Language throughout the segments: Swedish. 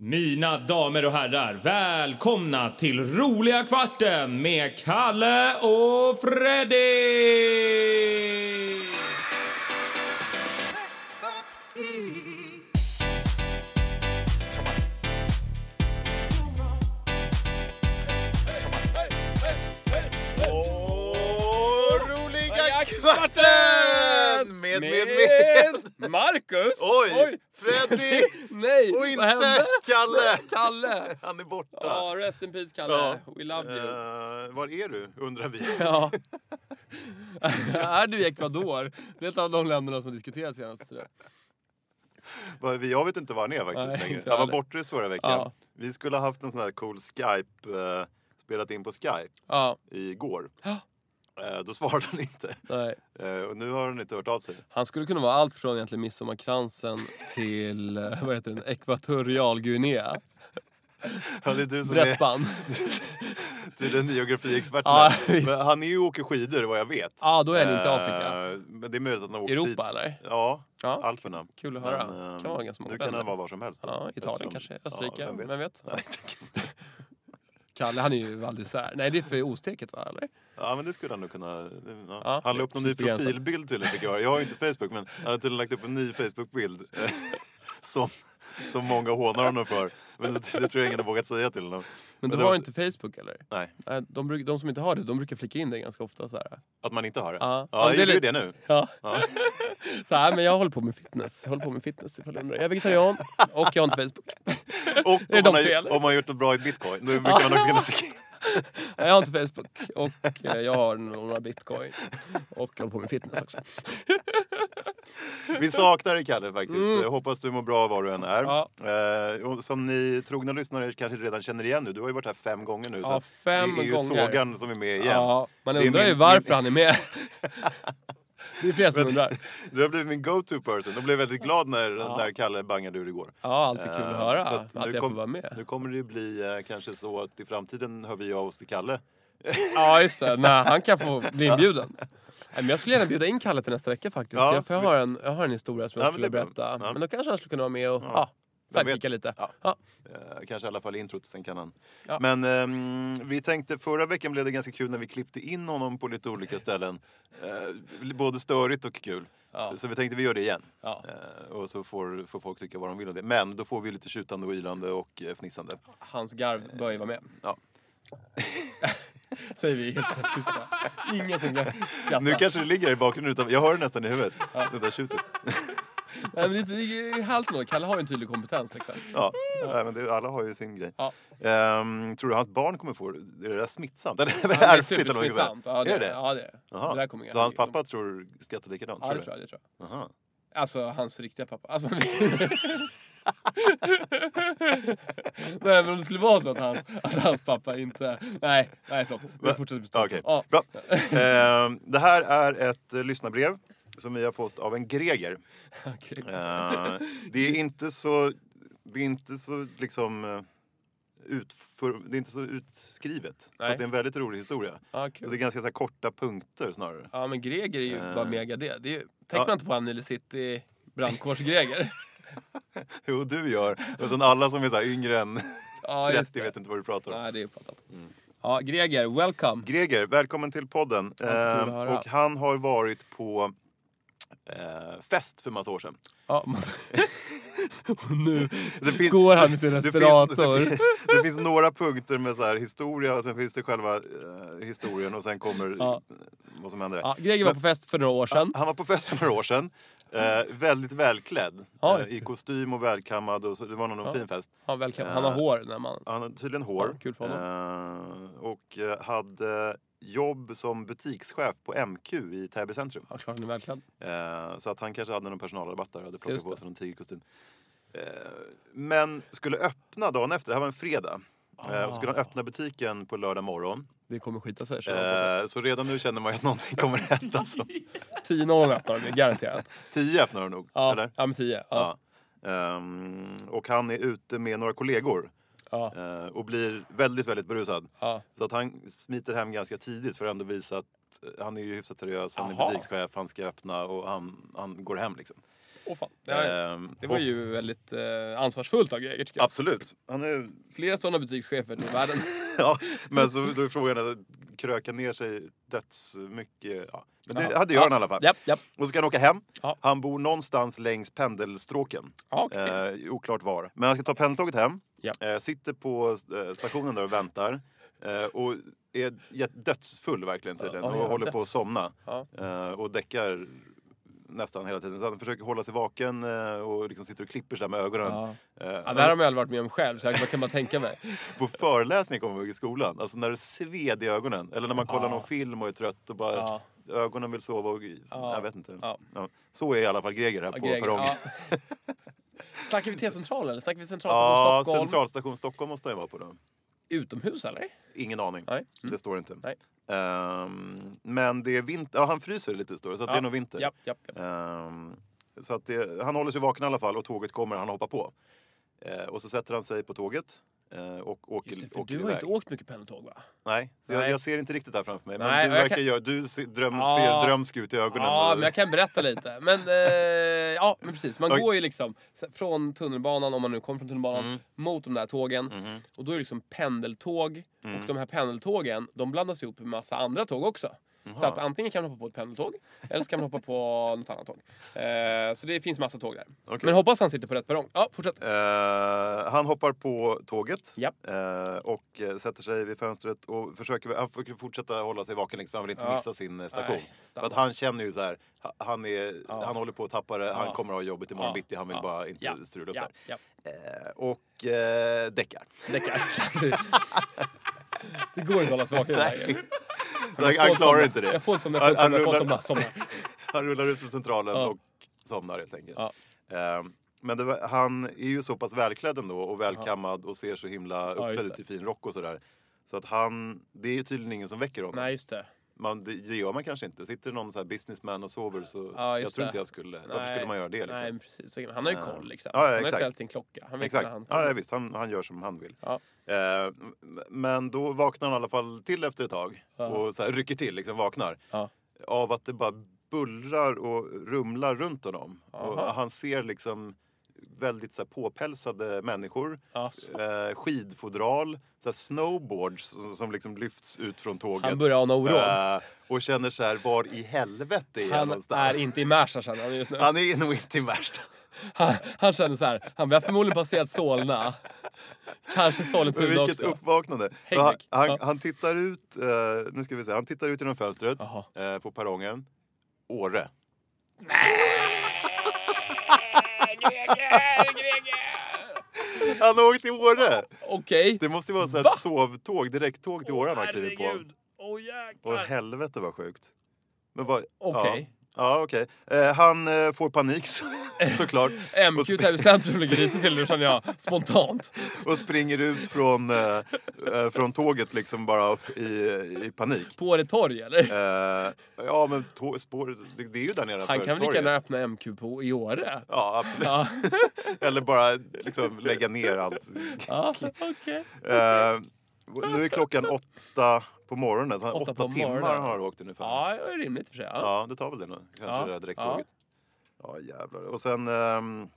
Mina damer och herrar, välkomna till Roliga Kvarten med Kalle och Freddy! Roliga kvarten! Med, med, med. Marcus! Oj, Freddy! Nej, Och vad inte hände? Kalle! Kalle! Han är borta. Ja, rest in peace Kalle. Ja. We love you. Eh, var är du, undrar vi. Ja. är du i Ecuador? Det är ett av de länderna som har diskuterats senast. jag. Vet inte var han är faktiskt Nej, längre. Han var bortrest förra veckan. Ja. Vi skulle ha haft en sån här cool Skype, eh, spelat in på Skype Ja, igår. Ja. Eh, då svarade han inte. nej. Eh, och nu har han inte hört av sig. Han skulle kunna vara allt från egentligen Midsommarkransen till eh, vad heter den? Ekvatorialguinea. Ja, det är du som Brett är spann. tydligen geografiexpert. Ja, Men visst. han är ju åker skidor vad jag vet. Ja, då är han inte Afrika. Men det är möjligt att han har åkt Europa, dit. eller? Ja, Ja. Alperna. Kul att höra. Men, eh, Kan vara ganska många Nu kan han vara var som helst. då. Ja, Italien Eftersom- kanske, Österrike, Ja, vem vet? Nej, Kalle han är ju Val d'Isère. Nej, det är för osteket va, eller? Ja men det skulle han nog kunna... Ja. Ja, han la upp någon ny profilbild tydligen fick jag. Jag har ju inte Facebook men han har tydligen lagt upp en ny Facebook-bild. eh, som, som många hånar honom för. Men det, det tror jag ingen har vågat säga till honom. Men du det har var- inte Facebook eller? Nej, de, bruk, de som inte har det, de brukar flika in det ganska ofta så här. att man inte har det. Ja. ja Ja, jag det är gjorde ju lite- det nu. Ja. Ja. Så här, men jag håller på med fitness. Jag håller på med fitness ifall du undrar. Jag är vegetarian och jag har inte Facebook. Och om man, har, eller? om man har gjort något bra i bitcoin, då brukar man också kunna sticka in. Jag har inte Facebook och eh, jag har några bitcoin. Och jag håller på med fitness också. Vi saknar dig Kalle faktiskt. Jag hoppas du mår bra var du än är. Mm. Ja. Eh, som ni trogna lyssnare kanske redan känner igen nu, du har ju varit här fem gånger nu. Ja, att fem det är ju gånger. Sågan som är med igen. Ja, man undrar ju min- varför min- han är med. Det är flera som undrar. Du har blivit min go-to person. Jag blev väldigt glad när, när Kalle bangade ur igår. Ja, alltid kul att Eh, höra så att, nu jag kom- får vara med. Nu kommer det ju bli eh, kanske så att i framtiden hör vi av oss till Kalle. Ja, just det. Nej, han kan få bli inbjuden. Nej, Men jag skulle gärna bjuda in Kalle till nästa vecka faktiskt. Ja. Jag, för jag, har en, jag har en historia som jag Ja, skulle berätta. Ja. Men då kanske han skulle kunna vara med och ja. Sidekicka lite. Ja. Eh, kanske i alla fall introt, sen kan han. Men ehm, vi tänkte, förra veckan blev det ganska kul när vi klippte in honom på lite olika ställen. Eh, både störigt och kul. Så vi tänkte vi gör det igen. Eh, och så får, får folk tycka vad de vill om det. Men då får vi lite tjutande och ylande och fnissande. Hans garv bör ju vara med. Ja. Säger vi helt tysta. Ingen som kan skratta. Nu kanske det ligger i bakgrunden, utan jag hör det nästan i huvudet. Det där tjutet. Nej, men det, ju härligt nog. Kalle har ju en tydlig kompetens liksom. Ja, Nej, men det, alla har ju sin grej. Ja. Ehm, tror du hans barn kommer få det? Är det där smittsamt? Eller Ja, det är supersmittsamt. Ja, det är det? Ja, det är. Jaha. Det där kommer Så hans pappa tror, skrattar likadant? Ja, det tror jag. Det tror jag. Jaha. Alltså hans riktiga pappa. Alltså, nej men om det skulle vara så att hans, att hans pappa inte... Nej, nej förlåt. Vi fortsätter bestå. Okej, Ja. bra. Ehm, det här är ett eh, lyssnarbrev som vi har fått av en greger. Okej. Ehm, det är inte så, det är inte så liksom eh, utför, det är inte så utskrivet. Nej. Fast det är en väldigt rolig historia. Ja, Det är ganska så korta punkter snarare. Ja men Greger är ju Eh. bara mega det. det är ju, tänker Ja. man inte på Anneli City brandkårs-Greger? Jo, du gör. Utan alla som är så här yngre än Ja, just 30 det. vet inte vad du pratar om. Nej, det är uppfattat. Ja, Greger, welcome. Greger, välkommen till podden. höra. och han har varit på eh, fest för massa år sedan. Ja, man, Och nu Det fin- går han med sin det finns- respirator. Det finns, det finns några punkter med så här historia och sen finns det själva eh, historien och sen kommer Ja. vad som händer. Ja, Greger var på fest för några år sedan. Han var på fest för några år sedan. Eh, väldigt välklädd. Oj. Eh, I kostym och välkammad. Och så, det var någon Ja. fin fest. Ja, välkommen. Han har Eh, hår den här mannen. Han har tydligen hår. Ja, kul för Eh, och eh, hade jobb som butikschef på MQ i Täby centrum. Ja, klart välklädd. Eh, så att han kanske hade någon personalrabatt där och hade plockat på sig någon tigerkostym. Eh, men skulle öppna dagen efter, det här var en fredag. Eh, och skulle han öppna butiken på lördag morgon. Det kommer skita sig. Eh, så redan nu känner man att någonting kommer hända. Så. så. 10-0 öppnar de, garanterat. Tio öppnar de nog, Ja, eller? ja med 10. Ja. Ja. Ehm, och han är ute med några kollegor. Ja. eh, och blir väldigt, väldigt berusad. Ja. Så att han smiter hem ganska tidigt för att ändå visa att eh, han är ju hyfsat seriös, han är Jaha. butikschef, han ska öppna och han, han går hem liksom. Åh fan. Ja, Ehm, det var och- ju väldigt eh, ansvarsfullt av Greger tycker jag. Absolut. Han är, Flera sådana butikschefer i världen. ja, men så då är frågan att kröka ner sig dödsmycket. Ja. Men det Ja. hade gör han i alla fall. Japp, japp. Och så ska han åka hem. Ja. Han bor någonstans längs pendelstråken. Ja, okej. Eh, oklart var. Men han ska ta pendeltåget hem. Ja. Eh, sitter på eh, stationen där och väntar. Eh, och är dödsfull verkligen tydligen. Ja, och ja, håller på att döds- somna. Ja. Eh, och däckar nästan hela tiden. Så han försöker hålla sig vaken eh, och liksom sitter och klipper sig med ögonen. Ja. Eh, Ja, det här har man ju aldrig varit med om själv, så jag kan bara tänka mig. på föreläsningar kommer jag ihåg i skolan. Alltså när det sved i ögonen. Eller när man kollar Ja. någon film och är trött och bara Ja. ögonen vill sova. Och, Ja. Jag vet inte. Ja. Ja. Så är i alla fall Greger här Ja, på Greger, perrongen. ja. Snackar vi T-centralen eller snackar vi Ja, centralstation Stockholm? Centralstation Stockholm måste jag vara på då. Utomhus eller? Ingen aning. Nej. Mm. Det står inte. Nej. Ehm, men det är vinter. Ja, han fryser lite står det. Så att det är nog vinter. Japp, japp, japp. Ehm, så att det, han håller sig vaken i alla fall och tåget kommer han hoppar på. Eh, och så sätter han sig på tåget och åker, Just det, för åker du har iväg. inte åkt mycket pendeltåg va? Nej, så jag, Nej. jag ser inte riktigt det här framför mig. Men Nej, du jag verkar kan- göra, du ser, dröm, Ja. ser drömsk ut i ögonen. Ja, men jag kan berätta lite. Men, eh, ja, men precis. Man Oj. går ju liksom från tunnelbanan, om man nu kommer från tunnelbanan, Mm. mot de där tågen. Mhm. Och då är det liksom pendeltåg. Mm. Och de här pendeltågen, de blandas ihop med massa andra tåg också. Så att antingen kan man hoppa på ett pendeltåg, eller så kan man hoppa på något annat tåg. Eh, så det finns massa tåg där. Okej. Men hoppas han sitter på rätt perrong. Ja, fortsätt. Eh, han hoppar på tåget Japp. eh, och eh, sätter sig vid fönstret och försöker, han försöker fortsätta hålla sig vaken liksom, han vill inte Ja. missa sin eh, station. Nej, för att han känner ju så här, ha- han, är, Ja. han håller på att tappa det, han Ja. kommer att ha jobbet imorgon Ja. bitti, han vill Ja. bara inte Ja. strula upp Ja, där. ja. Eh, och eh, däckar. Däckar. det går inte att hålla sig vaken längre. Han, han klarar inte det. Jag får som jag Han- får som han jag får rullar- som jag somnar. Han rullar ut från centralen Ja. och somnar helt enkelt. Ja. Eh, men var, han är ju så pass välklädd ändå och välkammad och ser så himla uppklädd ut i fin rock och sådär. Så att han, det är ju tydligen ingen som väcker honom. Nej, just det. Man, det, gör man kanske inte. Sitter någon så här businessman och sover så Ja, jag tror det. inte jag skulle. Varför Nej. skulle man göra det liksom? Nej, precis. Han har ju Eh, koll liksom. ja, ja, han har ställt sin klocka. Han vet Exakt. när han Ja, kommer. ja, visst, han, han gör som han vill. Ja. Eh, men då vaknar han i alla fall till efter ett tag och så här rycker till, liksom vaknar. Av att det bara bullrar och rumlar runt honom. Aha. Och han ser liksom väldigt så här, påpälsade människor. Alltså. Eh, skidfodral, så här, snowboards som, som liksom lyfts ut från tåget. Han börjar ana oråd. Eh, och känner så här, var i helvete är Han någonstans? är inte i Märsta känner han just nu. Han är nog inte i Märsta. Han, han känner så här. Han har förmodligen passerat Solna. Kanske Sollentuna vilket också. uppvaknande. Häng han, han, han tittar ut, eh, nu ska vi se, han tittar ut genom fönstret eh, på perrongen. Åre. Han har åkt till Åre! Okej. Det måste vara så Va? ett sovtåg, direkttåg till Åre han har klivit på. Åh Och jäklar. helvete vad sjukt. Men vad, Okej. Ja, ja okej. Eh, han eh, får panik så, såklart. MQ Täby centrum ligger i till känner jag spontant. Och springer ut från, eh, eh, från tåget liksom bara i, i panik. På det torg eller? Eh, ja men tå- spår, det, det är ju där nere Han kan väl lika gärna öppna MQ på i Åre? Ja absolut. Ja, Eller bara liksom lägga ner allt. ja okej. Eh, nu är klockan åtta på morgonen. Så han, Åtta åtta, på timmar morgonen. har han åkt ungefär. Ja, det är rimligt i och för sig. Ja. Ja, det tar väl det nu. Kanske Ja, det där direkttåget. Ja. jävlar. Och sen, ehm,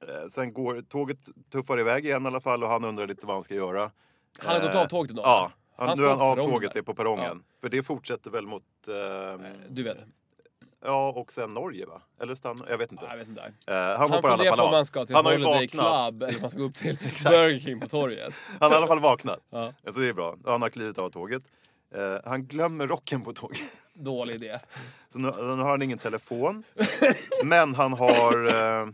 eh, sen går tåget tuffar iväg igen i alla fall och han undrar lite vad han ska göra. Han har gått Eh, av tåget idag? Ja, han, Han nu är han av tåget, är på perrongen. För det fortsätter väl mot... ehm, Du vet. Ja, och sen Norge va? Eller stannar... Jag vet inte. Jag vet inte. Eh, han, Han funderar på om man ska till Han Holiday. Club eller om man ska gå upp till Burger King på torget. Han har i alla fall vaknat. Ja. Alltså det är bra. Han har klivit av tåget. Eh, han glömmer rocken på tåget. Dålig idé. Så nu, nu har han ingen telefon. Men han har eh,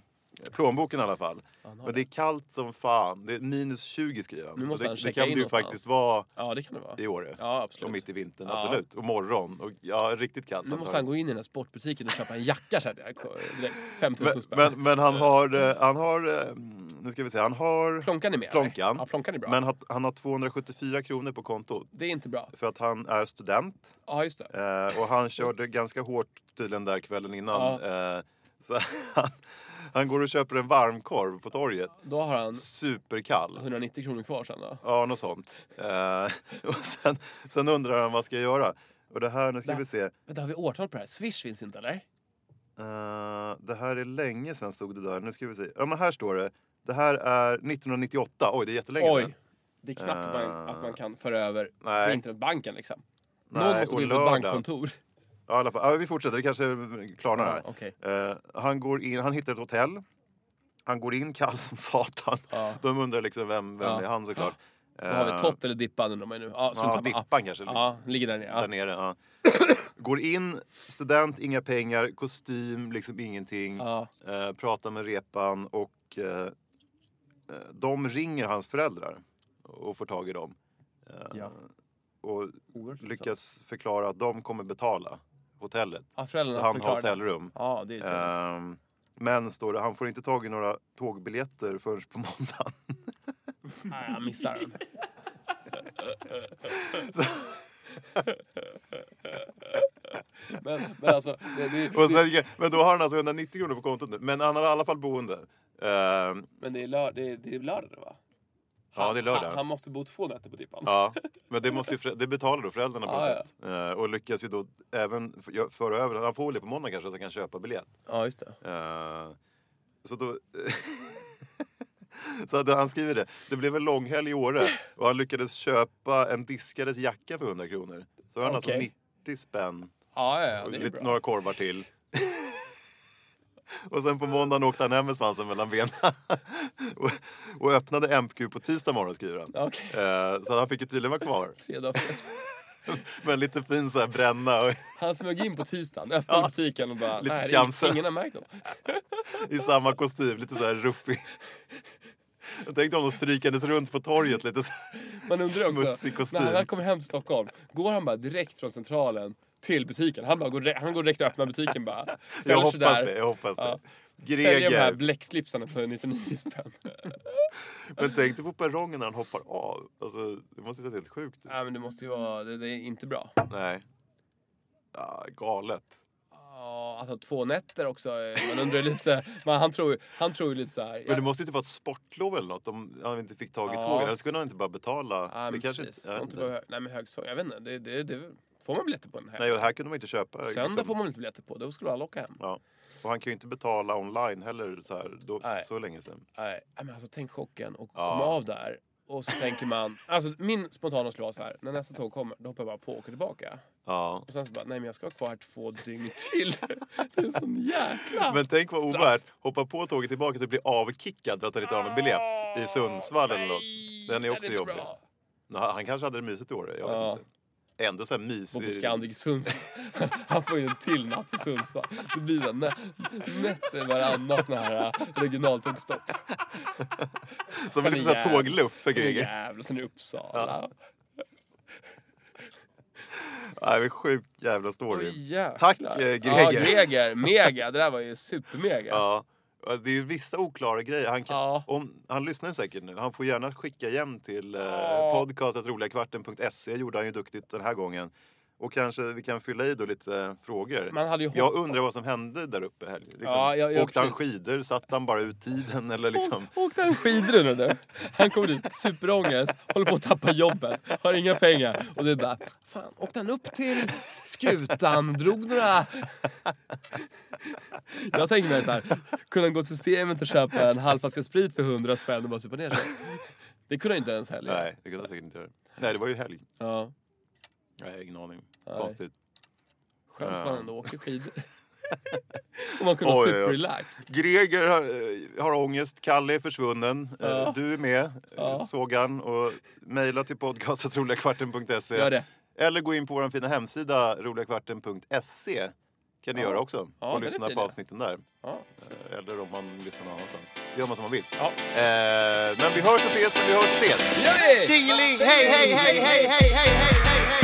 plånboken i alla fall. Men det är kallt som fan. Det är minus 20 skriver han. Nu måste Och det, det kan det ju faktiskt vara Ja, det kan det vara. i Åre. Ja, absolut. Och mitt i vintern, Ja. absolut. Och morgon. Och ja, riktigt kallt. Nu måste han gå in i den här sportbutiken och köpa en jacka kände jag direkt. 5000 men, spänn. men, men han har, eh, han har, eh, nu ska vi se, han har Plånkan är med? Plånkan. Ja, plånkan är bra. Men han, har 274 kronor på kontot. Det är inte bra. För att han är student. Ja, just det. Eh, och han körde ganska hårt tydligen där kvällen innan. Eh, så han, han går och köper en varmkorv på torget. Då har han Superkall. 190 kronor kvar sen då. Ja, något sånt. Eh, och sen, sen undrar han vad ska jag göra? Och det här, nu ska Där. vi se. Vänta, har vi årtal på det här? Swish finns inte eller? Eh, det här är länge sedan stod det där. Nu ska vi se. Ja, men här står det. Det här är 1998. Oj, det är jättelänge sedan. Oj! Det är knappt man, Eh, att man kan föra över på nej. internetbanken liksom. Nej, Någon måste gå in på ett bankkontor. Ja, i alla fall. Ja, vi fortsätter, det kanske klarnar här. Ja, okej. Eh, han, går in, han hittar ett hotell. Han går in kall som satan. Ja. De undrar liksom vem, vem Ja. är han såklart. Då har vi Eh, Tott eller Dippan undrar man ju nu. Ja, strunt Ja, samma. Dippan kanske. Ja, ligger där nere. Där Ja. nere. Ja. Går in, student, inga pengar, kostym, liksom ingenting. Ja. Eh, pratar med repan och eh, eh, de ringer hans föräldrar och får tag i dem. Eh, Ja. Och Oerhört lyckas förklara att de kommer betala hotellet. Ja, Så han har det. hotellrum. Ja, det är. Ehm, men står det, han får inte tag i några tågbiljetter förrän på måndagen. Nej, jag missar den. men, men alltså, det, det, Och sen, men då har han alltså 190 kronor på kontot nu. Men han har i alla fall boende. Ehm, men det är, lör, det, är, det är lördag det, va? Ja, det är lördag. Han, han måste bo två nätter på Dippan. ja, men det, måste ju, det betalar då föräldrarna på något Ja, ja. sätt. Ehm, och lyckas ju då även föra över, han får väl det på måndag kanske så han kan köpa biljett. Ja, just det. Ehm, så då... Så han skriver det. Det blev en långhelg i Åre och han lyckades köpa en diskares jacka för 100 kronor. Så har han Okej. alltså 90 spänn Ja, ja, ja och det är lite, några korvar till. Och sen på måndagen åkte han hem med svansen mellan benen. och, och öppnade MQ på tisdag morgon skriver han. Okej, Eh, så han fick ju tydligen vara kvar. tre dagar för Men lite fin så här bränna och, Han smög in på tisdagen, öppnade Ja. butiken och bara... Lite skamsen. Ingen har märkt något. i samma kostym, lite så här ruffig. Jag tänkte om de strykandes runt på torget lite så. Man undrar också, när han kommer hem till Stockholm, går han bara direkt från centralen till butiken? Han, bara går, direkt- han går direkt och öppnar butiken bara. Jag hoppas där. det, jag hoppas Ja. det. Säljer de här Greger. bläckslipsarna för 99 spänn. Men tänk dig på perrongen när han hoppar av. Alltså, det måste ju se helt sjukt ut. Nej men det måste ju vara, det, det är inte bra. Nej. Ja, galet. Ja, alltså två nätter också. eh, Man undrar lite. Men han tror, ju- han tror ju lite så här. Men det måste ju inte vara ett sportlov eller något om han inte fick tag i Ja. tåget. Eller skulle han inte bara betala? Ja, det men kanske precis. inte, Inte bara, nej men hög så, jag vet inte. Det, det, det, får man biljetter på en Nej, helg? och här kunde man inte köpa. Söndag liksom. får man inte biljetter på. Då skulle alla åka hem. Ja. Och han kan ju inte betala online heller så, här, då, Nej. så länge sedan. Nej, men alltså tänk chocken och Ja. komma av där. Och så tänker man, alltså min spontana skulle vara så här. När nästa tåg kommer, då hoppar jag bara på och åker tillbaka. Ja. Och sen så bara, nej men jag ska vara kvar här två dygn till. Det är en sån jäkla... Men tänk vad ovärt. Hoppa på tåget tillbaka och bli avkickad för att han inte har någon biljett i Sundsvall eller något. Nej, Den är också inte jobbig. bra. Han kanske hade det mysigt i år. Jag vet Ja. inte. Ändå så här Bo på mysig. Scandic Sundsvall. Han får ju en till natt i Sundsvall. Det blir en nä- nätter varannat sån här äh, regionaltågstopp. Som Sen en lite är så här jävla- tågluff för Sen är Greger. Gävle, sen är Uppsala. Nej, men sjuk jävla story. Oj. Tack, eh, Greger. Ja, Greger. Mega. Det där var ju supermega. Ja. Ja, Det är ju vissa oklara grejer. Han, kan, Ja. om, han lyssnar ju säkert nu. Han får gärna skicka igen till eh, Ja. podcastet.roliagkvarten.se. gjorde han ju duktigt den här gången. Och kanske vi kan fylla i då lite frågor. Man hade ju Jag undrar vad som hände där uppe. Här, liksom. Ja, ja, ja, Åkte han skidor? Satt han bara ut tiden? Eller liksom... Åkte han skidor nu? Han kommer dit, superångest, håller på att tappa jobbet, har inga pengar. Och du bara, fan, åkte han upp till skutan, drog några... Jag tänker mig så här, kunde han gå till systemet och köpa en halv flaska sprit för 100 spänn och bara supa ner sig? Det kunde han inte ens heller. Nej, det kunde han säkert inte göra. Nej, det var ju helg. Ja, Nej, ingen aning. Nej. Konstigt. skönt att man ändå åker skidor. Och man kunde vara superrelaxed. Greger har, eh, har ångest, Kalle är försvunnen, Eh, Ja. du är med, Ja. såg han. Och mejla till det. Eller gå in på vår fina hemsida roligakvarten.se kan ni Ja. göra också. Och lyssna på avsnitten där. Ja. Eh, Eller om man lyssnar någon annanstans. Gör man som man vill. Ja. Eh, men vi hörs och ses, men vi hörs och ses. Hej, hej, hej, hej, hej, hej, hej, hej, hej, hej!